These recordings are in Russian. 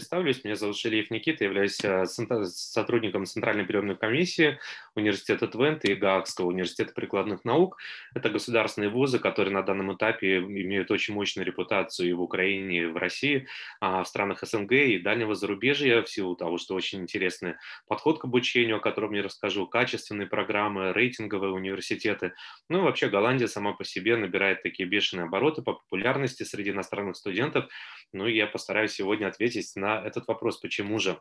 представлюсь. Меня зовут Шелиев Никита, являюсь э, сотрудником Центральной приемной комиссии Университета Твент и Гаагского университета прикладных наук. Это государственные вузы, которые на данном этапе имеют очень мощную репутацию и в Украине, и в России, а в странах СНГ и дальнего зарубежья, в силу того, что очень интересный подход к обучению, о котором я расскажу, качественные программы, рейтинговые университеты. Ну и вообще Голландия сама по себе набирает такие бешеные обороты по популярности среди иностранных студентов. Ну и я постараюсь сегодня ответить на этот вопрос, почему же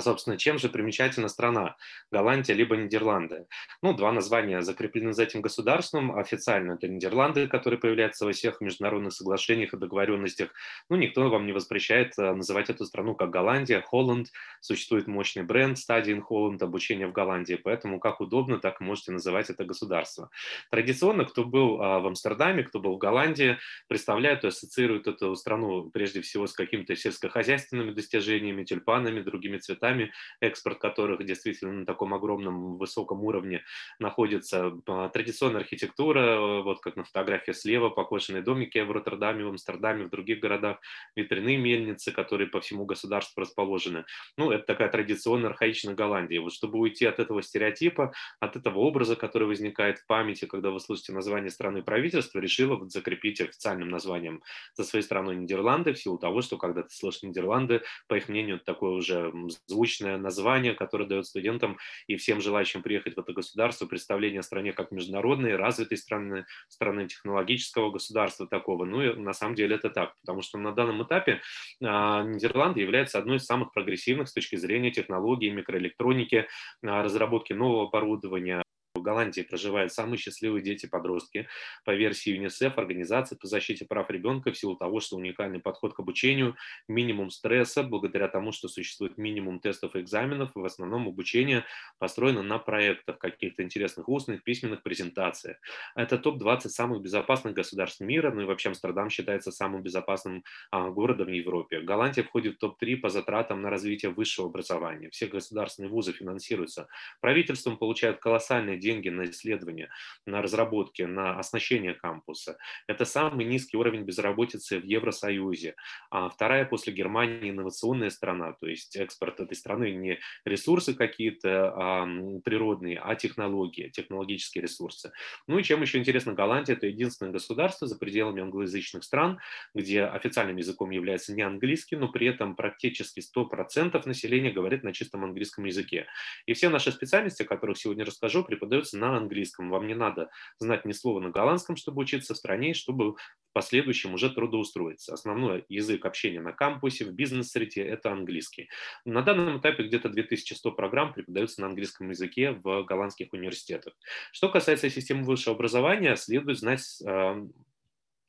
собственно, чем же примечательна страна? Голландия либо Нидерланды? Ну, два названия закреплены за этим государством. Официально это Нидерланды, которые появляются во всех международных соглашениях и договоренностях. Ну, никто вам не воспрещает а, называть эту страну как Голландия, Холланд. Существует мощный бренд in Holland, обучение в Голландии. Поэтому как удобно, так и можете называть это государство. Традиционно, кто был а, в Амстердаме, кто был в Голландии, представляют и ассоциируют эту страну прежде всего с какими-то сельскохозяйственными достижениями, тюльпанами, другими цветами цветами, экспорт которых действительно на таком огромном высоком уровне находится. А, традиционная архитектура, вот как на фотографии слева, покошенные домики в Роттердаме, в Амстердаме, в других городах, ветряные мельницы, которые по всему государству расположены. Ну, это такая традиционная архаичная Голландия. Вот чтобы уйти от этого стереотипа, от этого образа, который возникает в памяти, когда вы слышите название страны правительства, решила вот закрепить официальным названием за своей страной Нидерланды, в силу того, что когда ты слышишь Нидерланды, по их мнению, такое уже звучное название, которое дает студентам и всем желающим приехать в это государство представление о стране как международной, развитой страны, страны технологического государства такого. Ну и на самом деле это так, потому что на данном этапе а, Нидерланды являются одной из самых прогрессивных с точки зрения технологий, микроэлектроники, а, разработки нового оборудования, в Голландии проживают самые счастливые дети-подростки по версии ЮНИСЕФ, организации по защите прав ребенка в силу того, что уникальный подход к обучению, минимум стресса, благодаря тому, что существует минимум тестов и экзаменов, в основном обучение построено на проектах, каких-то интересных устных, письменных презентациях. Это топ-20 самых безопасных государств мира, ну и вообще Амстердам считается самым безопасным а, городом в Европе. Голландия входит в топ-3 по затратам на развитие высшего образования. Все государственные вузы финансируются правительством, получают колоссальные деньги деньги на исследования, на разработки, на оснащение кампуса. Это самый низкий уровень безработицы в Евросоюзе. А вторая после Германии инновационная страна, то есть экспорт этой страны не ресурсы какие-то а, природные, а технологии, технологические ресурсы. Ну и чем еще интересно Голландия, это единственное государство за пределами англоязычных стран, где официальным языком является не английский, но при этом практически 100% населения говорит на чистом английском языке. И все наши специальности, о которых сегодня расскажу, преподают преподается на английском. Вам не надо знать ни слова на голландском, чтобы учиться в стране, чтобы в последующем уже трудоустроиться. Основной язык общения на кампусе, в бизнес-среде – это английский. На данном этапе где-то 2100 программ преподаются на английском языке в голландских университетах. Что касается системы высшего образования, следует знать э,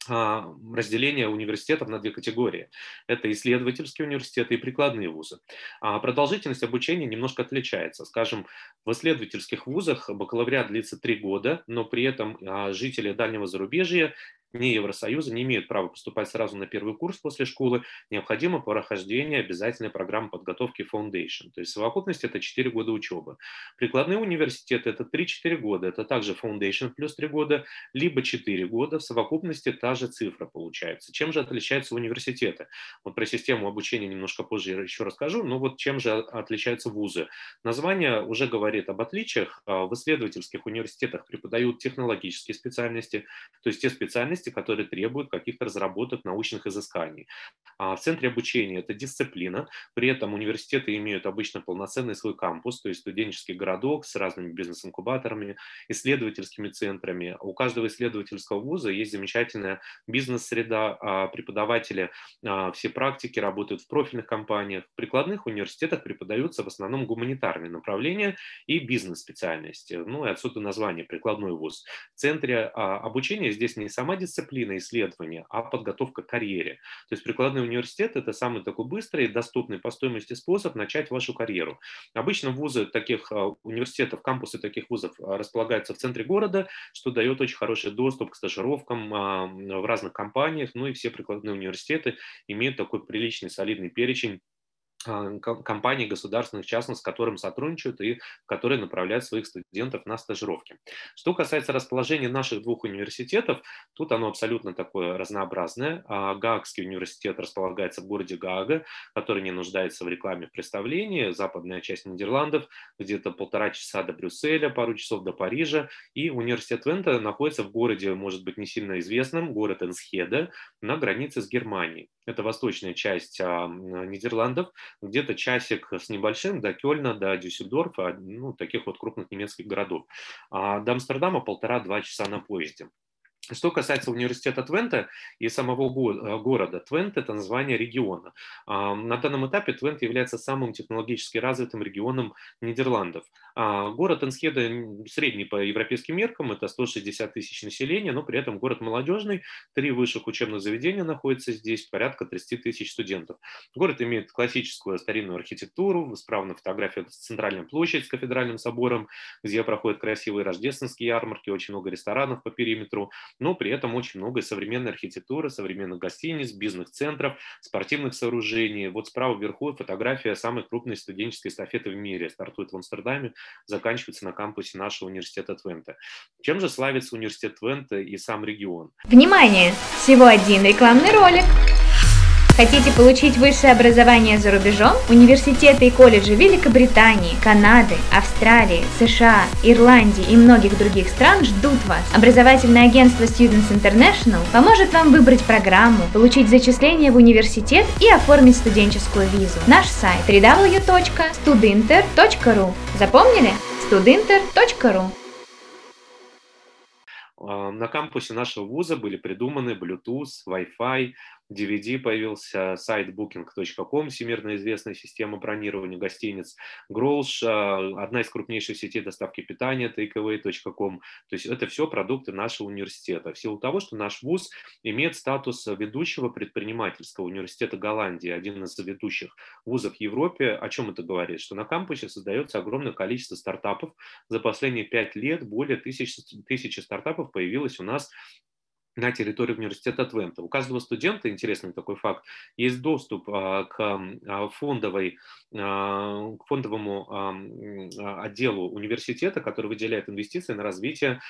разделение университетов на две категории. Это исследовательские университеты и прикладные вузы. А продолжительность обучения немножко отличается. Скажем, в исследовательских вузах бакалавриат длится три года, но при этом а, жители дальнего зарубежья не Евросоюза не имеют права поступать сразу на первый курс после школы, необходимо прохождение обязательной программы подготовки Foundation. То есть в совокупности это 4 года учебы. Прикладные университеты это 3-4 года, это также Foundation плюс 3 года, либо 4 года, в совокупности та же цифра получается. Чем же отличаются университеты? Вот про систему обучения немножко позже еще расскажу, но вот чем же отличаются вузы? Название уже говорит об отличиях. А, в исследовательских университетах преподают технологические специальности, то есть те специальности, специальности, которые требуют каких-то разработок научных изысканий. А в центре обучения это дисциплина, при этом университеты имеют обычно полноценный свой кампус, то есть студенческий городок с разными бизнес-инкубаторами, исследовательскими центрами. У каждого исследовательского вуза есть замечательная бизнес-среда, а преподаватели, а, все практики работают в профильных компаниях. В прикладных университетах преподаются в основном гуманитарные направления и бизнес-специальности. Ну и отсюда название «прикладной вуз». В центре обучения здесь не сама дисциплина, дисциплина исследования, а подготовка к карьере. То есть прикладной университет – это самый такой быстрый, доступный по стоимости способ начать вашу карьеру. Обычно вузы таких а, университетов, кампусы таких вузов а, располагаются в центре города, что дает очень хороший доступ к стажировкам а, в разных компаниях. Ну и все прикладные университеты имеют такой приличный, солидный перечень компаний государственных, частных, с которым сотрудничают и которые направляют своих студентов на стажировки. Что касается расположения наших двух университетов, тут оно абсолютно такое разнообразное. А, Гаагский университет располагается в городе Гаага, который не нуждается в рекламе в представлении, западная часть Нидерландов, где-то полтора часа до Брюсселя, пару часов до Парижа, и университет Вента находится в городе, может быть, не сильно известном, город Энсхеде, на границе с Германией. Это восточная часть а, Нидерландов, где-то часик с небольшим до Кёльна, до Дюссельдорфа, ну, таких вот крупных немецких городов. А до Амстердама полтора-два часа на поезде. Что касается университета Твента и самого э, города, Твент – это название региона. На данном этапе Твент является самым технологически развитым регионом Нидерландов. А, город Энсхеда средний по европейским меркам, это 160 тысяч населения, но при этом город молодежный, три высших учебных заведения находятся здесь, порядка 30 тысяч студентов. Город имеет классическую старинную архитектуру, справно фотография центральная площадь с кафедральным собором, где проходят красивые рождественские ярмарки, очень много ресторанов по периметру, но при этом очень много современной архитектуры, современных гостиниц, бизнес-центров, спортивных сооружений. Вот справа вверху фотография самой крупной студенческой эстафеты в мире. Стартует в Амстердаме, заканчивается на кампусе нашего университета Твента. Чем же славится университет Твента и сам регион? Внимание! Всего один рекламный ролик. Хотите получить высшее образование за рубежом? Университеты и колледжи Великобритании, Канады, Австралии, США, Ирландии и многих других стран ждут вас. Образовательное агентство Students International поможет вам выбрать программу, получить зачисление в университет и оформить студенческую визу. Наш сайт www.studinter.ru Запомнили? studinter.ru а, на кампусе нашего вуза были придуманы Bluetooth, Wi-Fi, DVD появился сайт booking.com, всемирно известная система бронирования гостиниц, Grolsch, а, одна из крупнейших сетей доставки питания, takeaway.com. То есть это все продукты нашего университета. В силу того, что наш вуз имеет статус ведущего предпринимательского университета Голландии, один из ведущих вузов в Европе, о чем это говорит? Что на кампусе создается огромное количество стартапов. За последние пять лет более тысячи, тысячи стартапов появилось у нас на территории университета Твента. У каждого студента, интересный такой факт, есть доступ а, к а, фондовой, а, к фондовому отделу университета, который выделяет инвестиции на развитие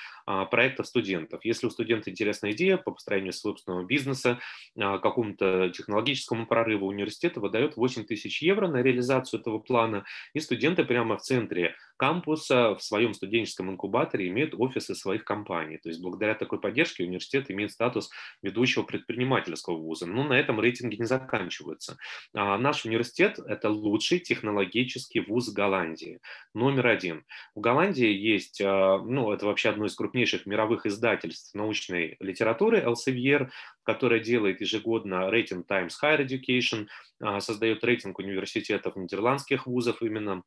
проектов студентов. Если у студента интересная идея по построению собственного бизнеса, какому-то технологическому прорыву университета выдает 8 тысяч евро на реализацию этого плана, и студенты прямо в центре кампуса в своем студенческом инкубаторе имеют офисы своих компаний. То есть благодаря такой поддержке университет имеет статус ведущего предпринимательского вуза. Но на этом рейтинги не заканчиваются. А наш университет – это лучший технологический вуз Голландии. Номер один. В Голландии есть, а, ну, это вообще одно из крупнейших мировых издательств научной литературы, Elsevier, которое делает ежегодно рейтинг Times Higher Education, а, создает рейтинг университетов нидерландских вузов именно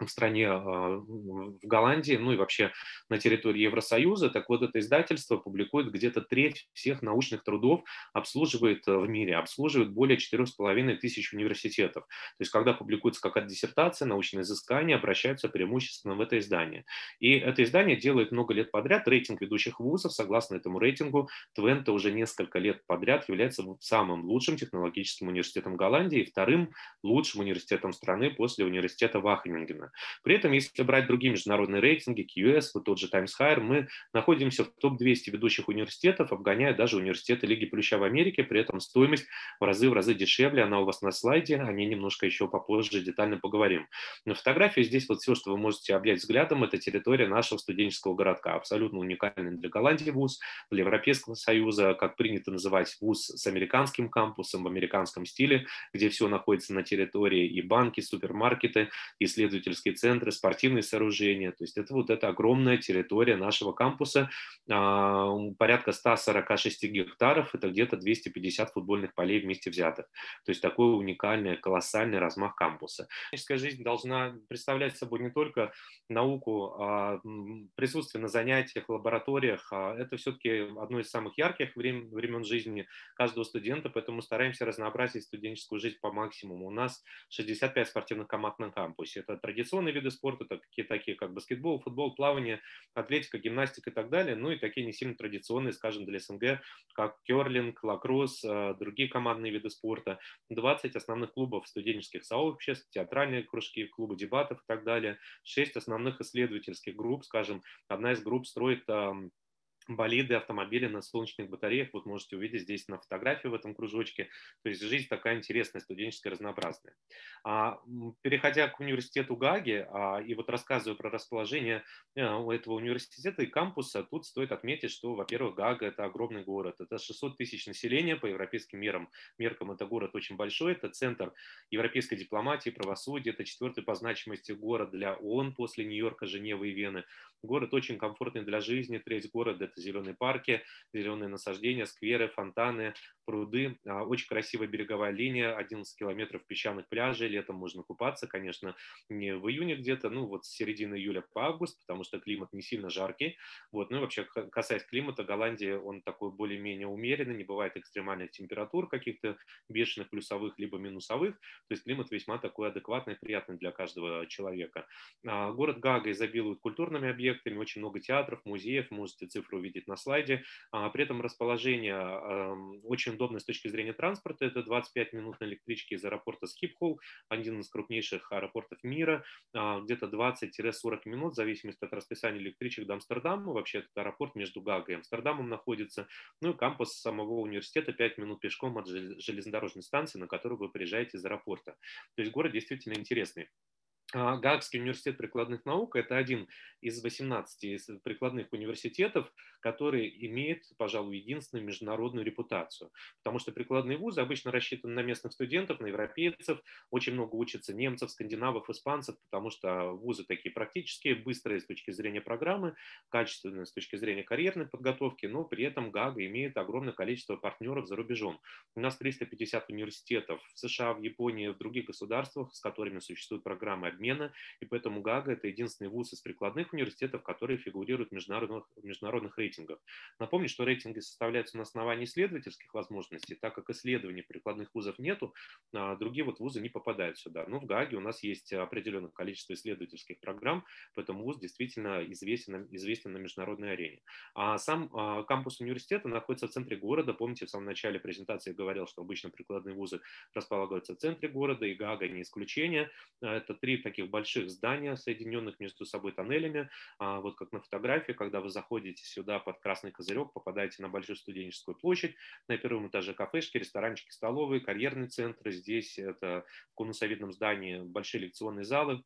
в стране, а, в Голландии, ну и вообще на территории Евросоюза, так вот это издательство публикует где-то треть всех научных трудов, обслуживает э, в мире, обслуживает более 4,5 тысяч университетов. То есть когда публикуется какая-то диссертация, научное изыскание, обращаются преимущественно в это издание. И это издание делает много лет подряд рейтинг ведущих вузов. Согласно этому рейтингу, Твента уже несколько лет подряд является самым лучшим технологическим университетом Голландии и вторым лучшим университетом страны после университета Вахенингена. Путина. При этом, если брать другие международные рейтинги, QS, вот тот же Times Higher, мы находимся в топ-200 ведущих университетов, обгоняя даже университеты Лиги Плюща в Америке, при этом стоимость в разы в разы дешевле, она у вас на слайде, о ней немножко еще попозже детально поговорим. На фотографии здесь вот все, что вы можете облять взглядом, это территория нашего студенческого городка, абсолютно уникальный для Голландии вуз, для Европейского Союза, как принято называть вуз с американским кампусом в американском стиле, где все находится на территории и банки, супермаркеты, исследовательские исследовательские центры, спортивные сооружения. То есть это вот эта огромная территория нашего кампуса, а, порядка 146 гектаров, это где-то 250 футбольных полей вместе взятых. То есть такой уникальный, колоссальный размах кампуса. Человеческая жизнь должна представлять собой не только науку, а присутствие на занятиях, лабораториях. А это все-таки одно из самых ярких времен жизни каждого студента, поэтому стараемся разнообразить студенческую жизнь по максимуму. У нас 65 спортивных команд на кампусе. Это традиционно традиционные виды спорта, такие, такие как баскетбол, футбол, плавание, атлетика, гимнастика и так далее, ну и такие не сильно традиционные, скажем, для СНГ, как керлинг, лакросс, э, другие командные виды спорта, 20 основных клубов студенческих сообществ, театральные кружки, клубы дебатов и так далее, 6 основных исследовательских групп, скажем, одна из групп строит болиды, автомобили на солнечных батареях. Вот можете увидеть здесь на фотографии в этом кружочке. То есть жизнь такая интересная, студенческая, разнообразная. А, переходя к университету Гаги, а, и вот рассказываю про расположение у этого университета и кампуса, тут стоит отметить, что, во-первых, Гага – это огромный город. Это 600 тысяч населения по европейским мерам. Меркам это город очень большой. Это центр европейской дипломатии, правосудия. Это четвертый по значимости город для ООН после Нью-Йорка, Женевы и Вены. Город очень комфортный для жизни. Треть города – это зеленые парки, зеленые насаждения, скверы, фонтаны, пруды. А, очень красивая береговая линия, 11 километров песчаных пляжей. Летом можно купаться, конечно, не в июне где-то, ну вот с середины июля по август, потому что климат не сильно жаркий. Вот. Ну и вообще, касаясь климата, Голландия, он такой более-менее умеренный, не бывает экстремальных температур каких-то бешеных плюсовых либо минусовых. То есть климат весьма такой адекватный, приятный для каждого человека. А, город Гага изобилует культурными объектами, очень много театров, музеев, можете цифру увидеть на слайде. А, при этом расположение очень удобное с точки зрения транспорта, это 25 минут на электричке из аэропорта Скипхол, один из крупнейших аэропортов мира, а, где-то 20-40 минут, в зависимости от расписания электричек до Амстердама, вообще этот аэропорт между Гагой и Амстердамом находится, ну и кампус самого университета 5 минут пешком от железнодорожной станции, на которую вы приезжаете из аэропорта. То есть город действительно интересный. А, Гаагский университет прикладных наук – это один из 18 прикладных университетов, который имеет, пожалуй, единственную международную репутацию. Потому что прикладные вузы обычно рассчитаны на местных студентов, на европейцев, очень много учатся немцев, скандинавов, испанцев, потому что вузы такие практические, быстрые с точки зрения программы, качественные с точки зрения карьерной подготовки, но при этом Гага имеет огромное количество партнеров за рубежом. У нас 350 университетов в США, в Японии, в других государствах, с которыми существуют программы обмена и поэтому ГАГА – это единственный вуз из прикладных университетов, который фигурирует в международных, международных рейтингах. Напомню, что рейтинги составляются на основании исследовательских возможностей, так как исследований прикладных вузов нету, а другие вот вузы не попадают сюда. Но в ГАГе у нас есть определенное количество исследовательских программ, поэтому вуз действительно известен, известен на международной арене. А сам а, кампус университета находится в центре города. Помните, в самом начале презентации я говорил, что обычно прикладные вузы располагаются в центре города, и ГАГа не исключение. Это три таких больших здания, соединенных между собой тоннелями. А, вот как на фотографии, когда вы заходите сюда под Красный Козырек, попадаете на Большую студенческую площадь, на первом этаже кафешки, ресторанчики, столовые, карьерный центр. Здесь это в конусовидном здании большие лекционные залы,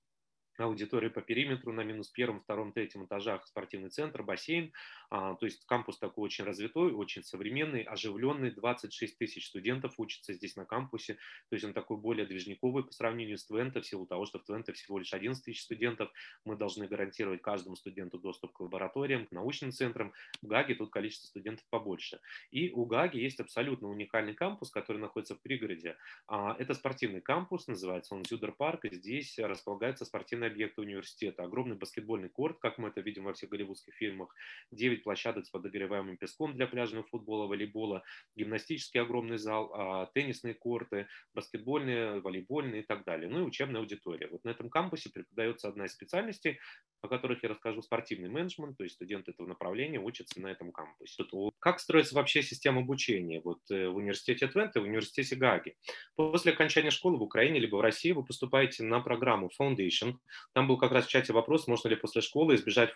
аудитории по периметру на минус первом, втором, третьем этажах спортивный центр, бассейн. А, то есть кампус такой очень развитой, очень современный, оживленный. 26 тысяч студентов учатся здесь на кампусе. То есть он такой более движниковый по сравнению с Твенто, в силу того, что в Твенто всего лишь 11 тысяч студентов. Мы должны гарантировать каждому студенту доступ к лабораториям, к научным центрам. В Гаге тут количество студентов побольше. И у Гаги есть абсолютно уникальный кампус, который находится в пригороде. А, это спортивный кампус, называется он Зюдер парк. Здесь располагается спортивная объекты университета. Огромный баскетбольный корт, как мы это видим во всех голливудских фильмах, 9 площадок с подогреваемым песком для пляжного футбола, волейбола, гимнастический огромный зал, а, теннисные корты, баскетбольные, волейбольные и так далее. Ну и учебная аудитория. Вот на этом кампусе преподается одна из специальностей, о которых я расскажу, спортивный менеджмент, то есть студенты этого направления учатся на этом кампусе. Как строится вообще система обучения вот, э, в университете Твенте, в университете Гаги? После окончания школы в Украине либо в России вы поступаете на программу Foundation, там был как раз в чате вопрос, можно ли после школы избежать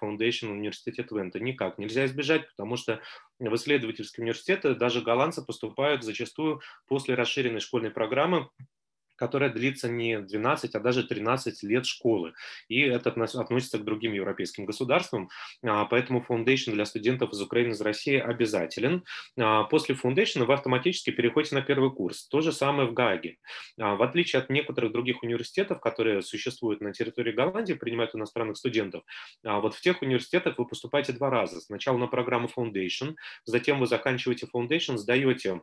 в университете Твента. Никак нельзя избежать, потому что в исследовательские университеты даже голландцы поступают зачастую после расширенной школьной программы которая длится не 12, а даже 13 лет школы. И это относится к другим европейским государствам. А, поэтому Foundation для студентов из Украины, из России обязателен. А, после Foundation вы автоматически переходите на первый курс. То же самое в Гаге. А, в отличие от некоторых других университетов, которые существуют на территории Голландии, принимают иностранных студентов, вот в тех университетах вы поступаете два раза. Сначала на программу Foundation, затем вы заканчиваете Foundation, сдаете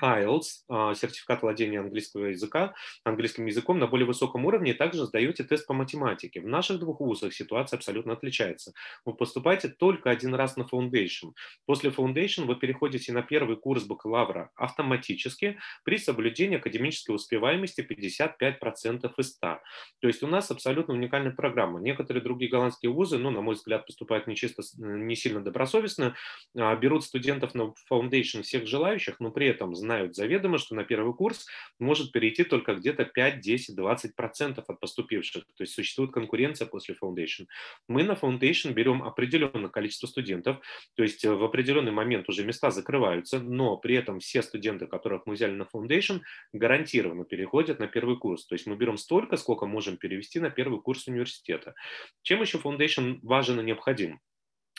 IELTS, а, сертификат владения английского языка, английским языком на более высоком уровне, и также сдаете тест по математике. В наших двух вузах ситуация абсолютно отличается. Вы поступаете только один раз на Foundation. После Foundation вы переходите на первый курс бакалавра автоматически при соблюдении академической успеваемости 55% из 100. То есть у нас абсолютно уникальная программа. Некоторые другие голландские вузы, ну, на мой взгляд, поступают не, чисто, не сильно добросовестно, а, берут студентов на Foundation всех желающих, но при этом знают заведомо, что на первый курс может перейти только где-то 5, 10, 20 процентов от поступивших. То есть существует конкуренция после Foundation. Мы на Foundation берем определенное количество студентов, то есть в определенный момент уже места закрываются, но при этом все студенты, которых мы взяли на Foundation, гарантированно переходят на первый курс. То есть мы берем столько, сколько можем перевести на первый курс университета. Чем еще Foundation важен и необходим?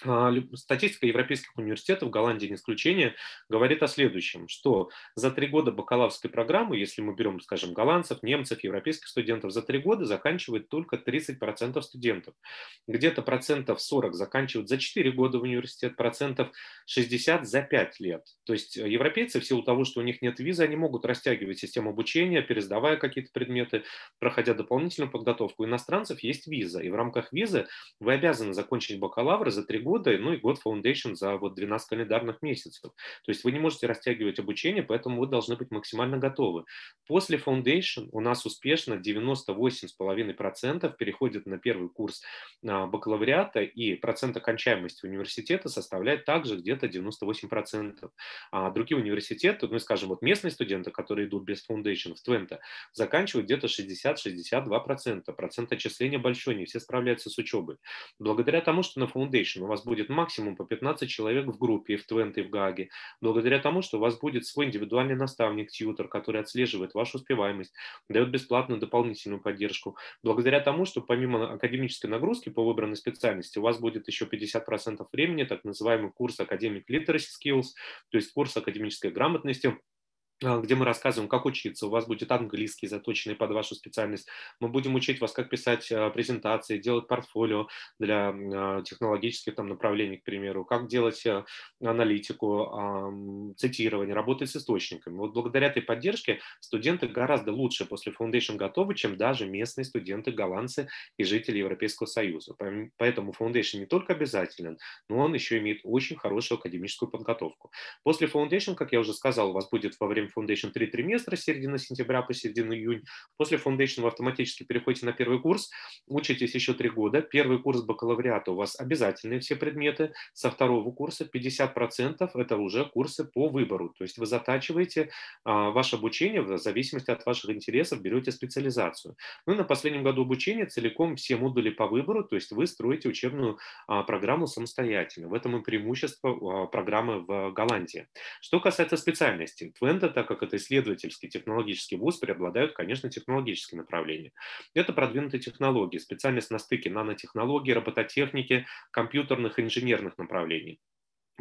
А, статистика европейских университетов, Голландия не исключение, говорит о следующем, что за три года бакалаврской программы, если мы берем, скажем, голландцев, немцев, европейских студентов, за три года заканчивает только 30% студентов. Где-то процентов 40 заканчивают за 4 года в университет, процентов 60 за 5 лет. То есть э, европейцы в силу того, что у них нет визы, они могут растягивать систему обучения, пересдавая какие-то предметы, проходя дополнительную подготовку. У иностранцев есть виза, и в рамках визы вы обязаны закончить бакалавр за три года, ну и год Foundation за вот 12 календарных месяцев. То есть вы не можете растягивать обучение, поэтому вы должны быть максимально готовы. После Foundation у нас успешно 98,5% переходит на первый курс а, бакалавриата, и процент окончаемости университета составляет также где-то 98%. А другие университеты, ну, скажем, вот местные студенты, которые идут без Foundation в Твента, заканчивают где-то 60-62%. Процент отчисления большой, не все справляются с учебой. Благодаря тому, что на Foundation у вас будет максимум по 15 человек в группе в Твент и в Гаге, благодаря тому, что у вас будет свой индивидуальный наставник, тьютер, который отслеживает вашу успеваемость, дает бесплатную дополнительную поддержку, благодаря тому, что помимо академической нагрузки по выбранной специальности у вас будет еще 50% времени, так называемый курс Academic Literacy Skills, то есть курс академической грамотности, где мы рассказываем, как учиться. У вас будет английский, заточенный под вашу специальность. Мы будем учить вас, как писать а, презентации, делать портфолио для а, технологических там, направлений, к примеру, как делать аналитику, цитирование, работать с источниками. Вот благодаря этой поддержке студенты гораздо лучше после Foundation готовы, чем даже местные студенты, голландцы и жители Европейского Союза. Поэтому Foundation не только обязателен, но он еще имеет очень хорошую академическую подготовку. После Foundation, как я уже сказал, у вас будет во время Foundation 3 триместра, с середины сентября по середину июня. После Foundation вы автоматически переходите на первый курс, учитесь еще три года. Первый курс бакалавриата у вас обязательные все предметы. Со второго курса 50% это уже курсы по выбору. То есть вы затачиваете а, ваше обучение в зависимости от ваших интересов, берете специализацию. Ну и на последнем году обучения целиком все модули по выбору, то есть вы строите учебную а, программу самостоятельно. В этом и преимущество а, программы в Голландии. Что касается специальности, Твента так как это исследовательский технологический вуз, преобладают, конечно, технологические направления. Это продвинутые технологии, специальность на стыке нанотехнологий, робототехники, компьютерных инженерных направлений.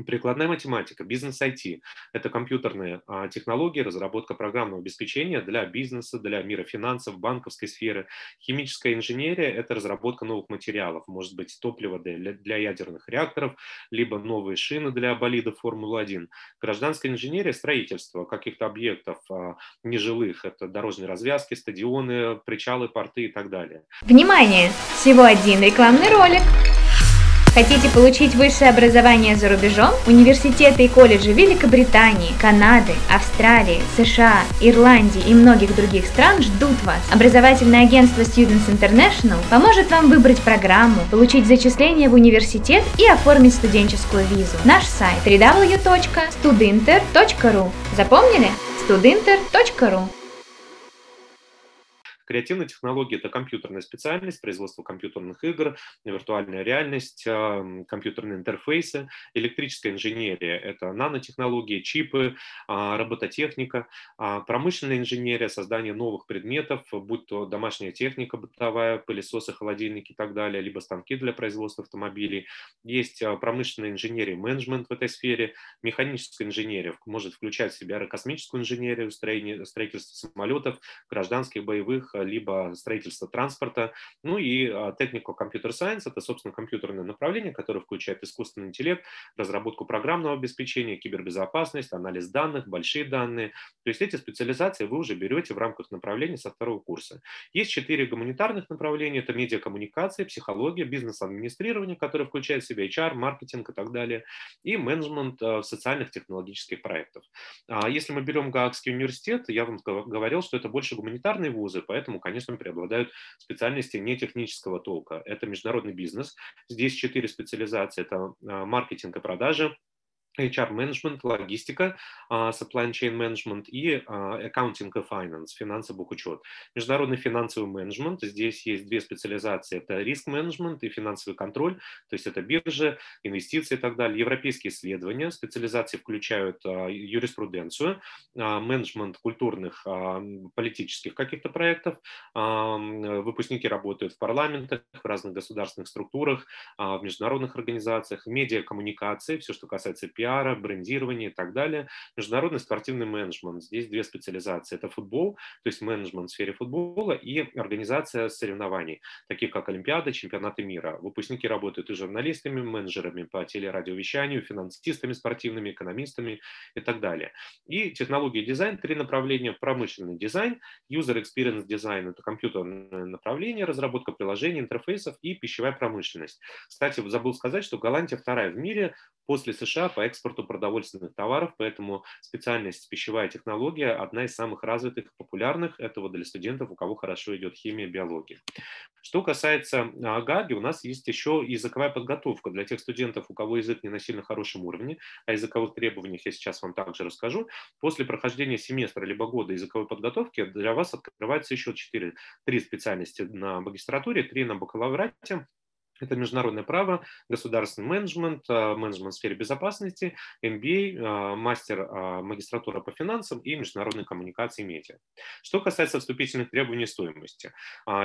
Прикладная математика, бизнес-IT – это компьютерные а, технологии, разработка программного обеспечения для бизнеса, для мира финансов, банковской сферы. Химическая инженерия – это разработка новых материалов, может быть, топливо для, для ядерных реакторов, либо новые шины для болидов Формулы-1. Гражданская инженерия – строительство каких-то объектов а, нежилых, это дорожные развязки, стадионы, причалы, порты и так далее. Внимание! Всего один рекламный ролик. Хотите получить высшее образование за рубежом? Университеты и колледжи Великобритании, Канады, Австралии, США, Ирландии и многих других стран ждут вас. Образовательное агентство Students International поможет вам выбрать программу, получить зачисление в университет и оформить студенческую визу. Наш сайт www.studinter.ru Запомнили? studinter.ru Креативные технологии – это компьютерная специальность, производство компьютерных игр, виртуальная реальность, компьютерные интерфейсы. Электрическая инженерия – это нанотехнологии, чипы, а, робототехника. А, промышленная инженерия – создание новых предметов, будь то домашняя техника бытовая, пылесосы, холодильники и так далее, либо станки для производства автомобилей. Есть а, промышленная инженерия, менеджмент в этой сфере. Механическая инженерия может включать в себя аэрокосмическую инженерию, строительство самолетов, гражданских, боевых, либо строительство транспорта. Ну и Technical Computer Science – это, собственно, компьютерное направление, которое включает искусственный интеллект, разработку программного обеспечения, кибербезопасность, анализ данных, большие данные. То есть эти специализации вы уже берете в рамках направления со второго курса. Есть четыре гуманитарных направления – это медиакоммуникация, психология, бизнес-администрирование, которое включает в себя HR, маркетинг и так далее, и менеджмент социальных технологических проектов. А если мы берем Гаагский университет, я вам говорил, что это больше гуманитарные вузы, поэтому, конечно, преобладают специальности не технического толка. Это международный бизнес. Здесь четыре специализации. Это а, маркетинг и продажи, HR-менеджмент, логистика, а, supply chain management и а, accounting и finance, финансы, бухучет. Международный финансовый менеджмент, здесь есть две специализации, это риск менеджмент и финансовый контроль, то есть это биржи, инвестиции и так далее. Европейские исследования, специализации включают а, юриспруденцию, менеджмент культурных, политических каких-то проектов, выпускники работают в парламентах, в разных государственных структурах, в международных организациях, медиакоммуникации, все, что касается пиара, брендирования и так далее. Международный спортивный менеджмент. Здесь две специализации. Это футбол, то есть менеджмент в сфере футбола и организация соревнований, таких как Олимпиада, чемпионаты мира. Выпускники работают и журналистами, менеджерами по телерадиовещанию, финансистами спортивными, экономистами и так далее. И технология дизайн, три направления. Промышленный дизайн, user experience design – это компьютерное направление, разработка приложений, интерфейсов и пищевая промышленность. Кстати, забыл сказать, что Голландия вторая в мире после США по экспорту продовольственных товаров, поэтому специальность пищевая технология одна из самых развитых и популярных. Это вот для студентов, у кого хорошо идет химия, биология. Что касается а, ГАГИ, у нас есть еще языковая подготовка для тех студентов, у кого язык не на сильно хорошем уровне. О языковых требованиях я сейчас вам также расскажу. После прохождения семестра либо года языковой подготовки для вас открывается еще 4, 3 специальности на магистратуре, 3 на бакалаврате это международное право, государственный менеджмент, а, менеджмент в сфере безопасности, MBA, а, мастер а, магистратура по финансам и международные коммуникации и медиа. Что касается вступительных требований стоимости.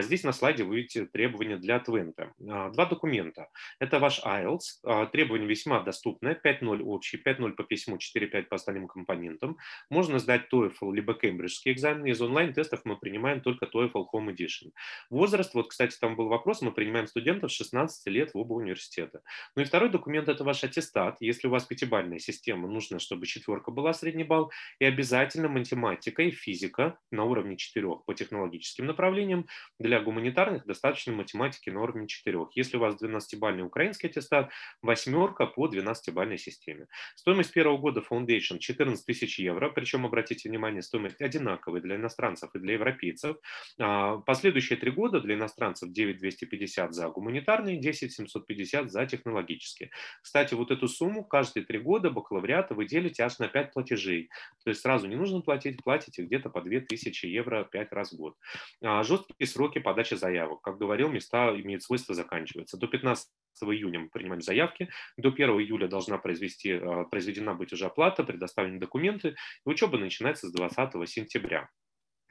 Здесь на слайде вы видите требования для Твента. Два документа. Это ваш IELTS. Требования весьма доступны. 5.0 общий, 5.0 по письму, 4.5 по остальным компонентам. Можно сдать TOEFL либо кембриджские экзамены. Из онлайн-тестов мы принимаем только TOEFL Home Edition. Возраст, вот, кстати, там был вопрос, мы принимаем студентов 16 15 лет в оба университета. Ну и второй документ – это ваш аттестат. Если у вас пятибальная система, нужно, чтобы четверка была средний балл, и обязательно математика и физика на уровне 4 по технологическим направлениям. Для гуманитарных достаточно математики на уровне 4. Если у вас 12-бальный украинский аттестат, восьмерка по 12-бальной системе. Стоимость первого года Foundation 14 тысяч евро, причем, обратите внимание, стоимость одинаковая для иностранцев и для европейцев. А, последующие три года для иностранцев 9 250 за гуманитарный, 10 750 за технологические. Кстати, вот эту сумму каждые три года бакалавриата вы делите аж на 5 платежей. То есть сразу не нужно платить, платите где-то по 2000 евро 5 раз в год. А, жесткие сроки подачи заявок. Как говорил, места имеют свойство заканчиваться. До 15 июня мы принимаем заявки. До 1 июля должна произвести, а, произведена быть уже оплата, предоставлены документы. И учеба начинается с 20 сентября.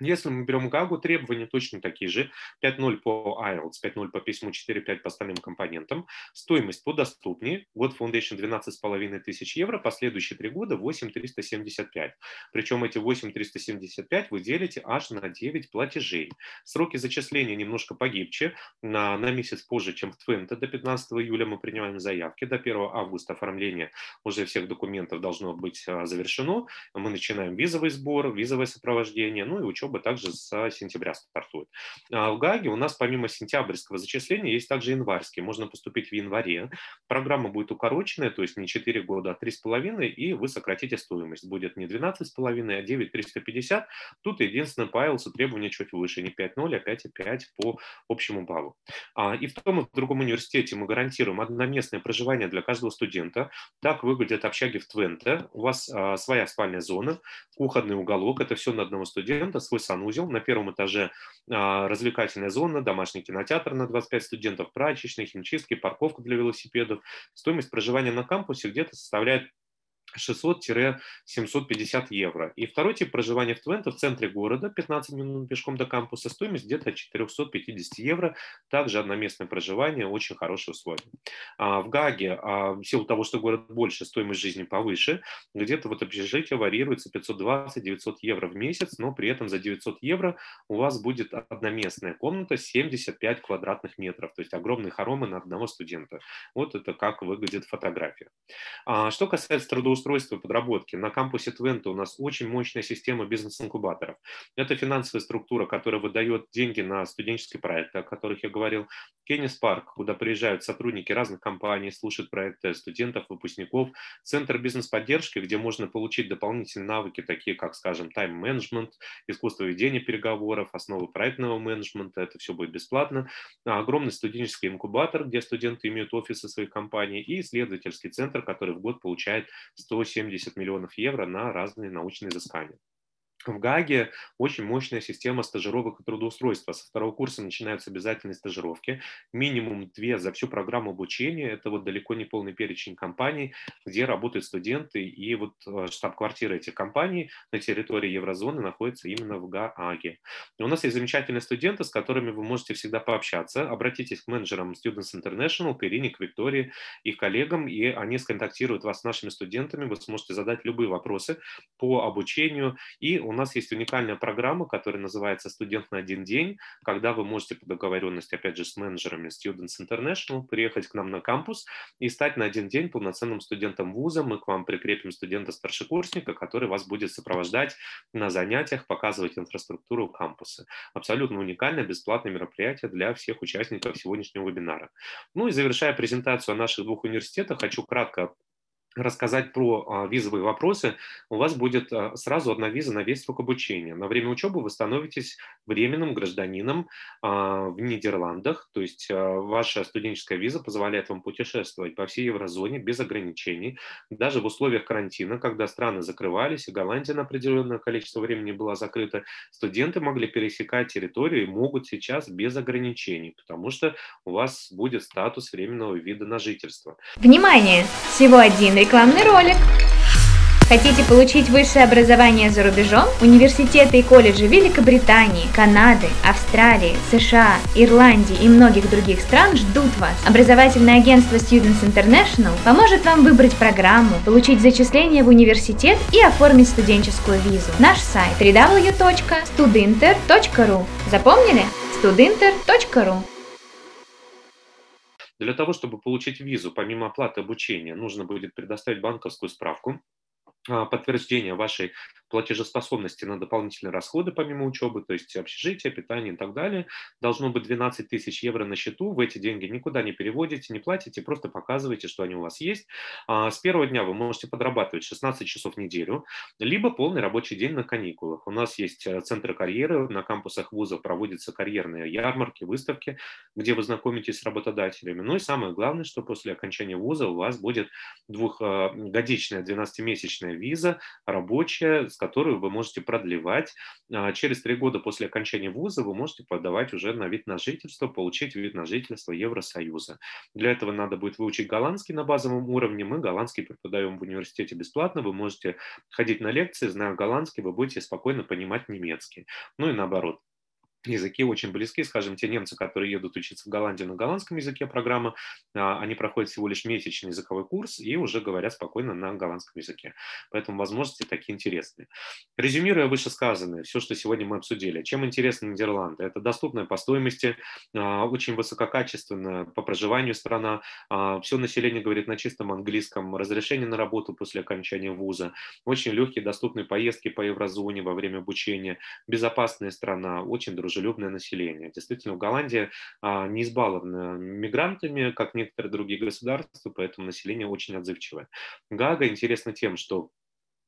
Если мы берем ГАГу, требования точно такие же. 5.0 по IELTS, 5.0 по письму, 4.5 по остальным компонентам. Стоимость подоступнее. Год Foundation 12,5 тысяч евро, последующие три года 8,375. Причем эти 8,375 вы делите аж на 9 платежей. Сроки зачисления немножко погибче, на, на месяц позже, чем в Твенте. До 15 июля мы принимаем заявки, до 1 августа оформление уже всех документов должно быть а, завершено. Мы начинаем визовый сбор, визовое сопровождение, ну и учет учеба также с сентября стартует. А в ГАГе у нас помимо сентябрьского зачисления есть также январский. Можно поступить в январе. Программа будет укороченная, то есть не 4 года, а 3,5, и вы сократите стоимость. Будет не 12,5, а 9,350. Тут единственное по IELTS требования чуть выше, не 5,0, а 5,5 по общему баллу. А, и в том и в другом университете мы гарантируем одноместное проживание для каждого студента. Так выглядят общаги в Твенте. У вас а, своя спальная зона, кухонный уголок, это все на одного студента, свой санузел. На первом этаже а, развлекательная зона, домашний кинотеатр на 25 студентов, прачечная, химчистки, парковка для велосипедов. Стоимость проживания на кампусе где-то составляет 600-750 евро. И второй тип проживания в Твенте в центре города, 15 минут пешком до кампуса, стоимость где-то 450 евро. Также одноместное проживание, очень хорошие условия. А в Гаге, а, в силу того, что город больше, стоимость жизни повыше, где-то вот общежитие варьируется 520-900 евро в месяц, но при этом за 900 евро у вас будет одноместная комната 75 квадратных метров, то есть огромные хоромы на одного студента. Вот это как выглядит фотография. А, что касается трудоустройства, трудоустройства подработки. На кампусе Твента у нас очень мощная система бизнес-инкубаторов. Это финансовая структура, которая выдает деньги на студенческие проекты, о которых я говорил. Кеннис Парк, куда приезжают сотрудники разных компаний, слушают проекты студентов, выпускников. Центр бизнес-поддержки, где можно получить дополнительные навыки, такие как, скажем, тайм-менеджмент, искусство ведения переговоров, основы проектного менеджмента. Это все будет бесплатно. Огромный студенческий инкубатор, где студенты имеют офисы своих компаний, и исследовательский центр, который в год получает 170 миллионов евро на разные научные изыскания. В ГАГе очень мощная система стажировок и трудоустройства. Со второго курса начинаются обязательные стажировки. Минимум две за всю программу обучения. Это вот далеко не полный перечень компаний, где работают студенты. И вот э, штаб-квартира этих компаний на территории еврозоны находится именно в ГААГе. И у нас есть замечательные студенты, с которыми вы можете всегда пообщаться. Обратитесь к менеджерам Students International, к Ирине, к Виктории, их коллегам, и они сконтактируют вас с нашими студентами. Вы сможете задать любые вопросы по обучению. И у нас есть уникальная программа, которая называется «Студент на один день», когда вы можете по договоренности, опять же, с менеджерами Students International приехать к нам на кампус и стать на один день полноценным студентом вуза. Мы к вам прикрепим студента-старшекурсника, который вас будет сопровождать на занятиях, показывать инфраструктуру кампуса. Абсолютно уникальное бесплатное мероприятие для всех участников сегодняшнего вебинара. Ну и завершая презентацию о наших двух университетах, хочу кратко рассказать про а, визовые вопросы, у вас будет а, сразу одна виза на весь срок обучения. На время учебы вы становитесь временным гражданином а, в Нидерландах, то есть ваша студенческая виза позволяет вам путешествовать по всей еврозоне без ограничений, даже в условиях карантина, когда страны закрывались, и Голландия на определенное количество времени была закрыта, студенты могли пересекать территорию и могут сейчас без ограничений, потому что у вас будет статус временного вида на жительство. Внимание! Всего один Рекламный ролик. Хотите получить высшее образование за рубежом? Университеты и колледжи Великобритании, Канады, Австралии, США, Ирландии и многих других стран ждут вас. Образовательное агентство Students International поможет вам выбрать программу, получить зачисление в университет и оформить студенческую визу. Наш сайт www.studinter.ru Запомнили? studinter.ru для того, чтобы получить визу, помимо оплаты обучения, нужно будет предоставить банковскую справку, а, подтверждение вашей платежеспособности на дополнительные расходы помимо учебы, то есть общежитие, питание и так далее. Должно быть 12 тысяч евро на счету. Вы эти деньги никуда не переводите, не платите, просто показываете, что они у вас есть. А, с первого дня вы можете подрабатывать 16 часов в неделю, либо полный рабочий день на каникулах. У нас есть э, центры карьеры, на кампусах вузов проводятся карьерные ярмарки, выставки, где вы знакомитесь с работодателями. Ну и самое главное, что после окончания вуза у вас будет двухгодичная, 12-месячная виза рабочая, с которой вы можете продлевать. А, через три года после окончания вуза вы можете подавать уже на вид на жительство, получить вид на жительство Евросоюза. Для этого надо будет выучить голландский на базовом уровне. Мы голландский преподаем в университете бесплатно. Вы можете ходить на лекции, зная голландский, вы будете спокойно понимать немецкий. Ну и наоборот языки очень близки, скажем, те немцы, которые едут учиться в Голландию на голландском языке программы, а, они проходят всего лишь месячный языковой курс и уже говорят спокойно на голландском языке. Поэтому возможности такие интересные. Резюмируя вышесказанное, все, что сегодня мы обсудили, чем интересны Нидерланды? Это доступная по стоимости, а, очень высококачественная по проживанию страна, а, все население говорит на чистом английском, разрешение на работу после окончания вуза, очень легкие доступные поездки по еврозоне во время обучения, безопасная страна, очень дружелюбная дружелюбное население. Действительно, Голландия а, не избалована мигрантами, как некоторые другие государства, поэтому население очень отзывчивое. Гага интересно тем, что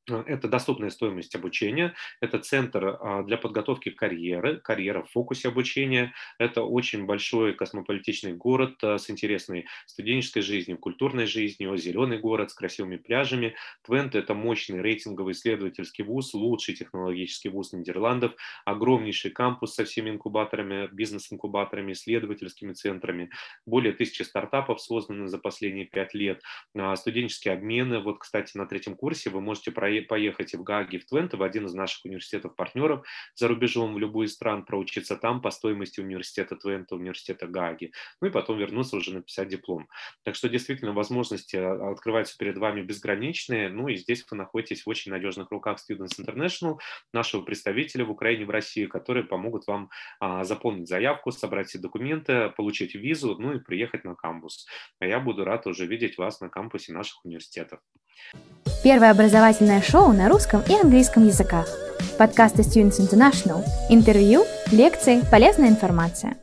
это доступная стоимость обучения, это центр а, для подготовки карьеры, карьера в фокусе обучения. Это очень большой космополитичный город э, с интересной студенческой жизнью, культурной жизнью, зеленый город с красивыми пляжами. Твент – это мощный рейтинговый исследовательский вуз, лучший технологический вуз Нидерландов, огромнейший кампус со всеми инкубаторами, бизнес-инкубаторами, исследовательскими центрами. Более тысячи стартапов созданы за последние пять лет. А, студенческие обмены. Вот, кстати, на третьем курсе вы можете проехать поехать в Гаги, в Твенте, в один из наших университетов-партнеров за рубежом в любую из стран, проучиться там по стоимости университета Твента, университета Гаги, ну и потом вернуться уже написать диплом. Так что действительно возможности а, открываются перед вами безграничные, ну и здесь вы находитесь в очень надежных руках Students International, нашего представителя в Украине, в России, которые помогут вам а, заполнить заявку, собрать все документы, получить визу, ну и приехать на кампус. А я буду рад уже видеть вас на кампусе наших университетов. Первое образовательное шоу на русском и английском языках. Подкасты Students International. Интервью, лекции, полезная информация.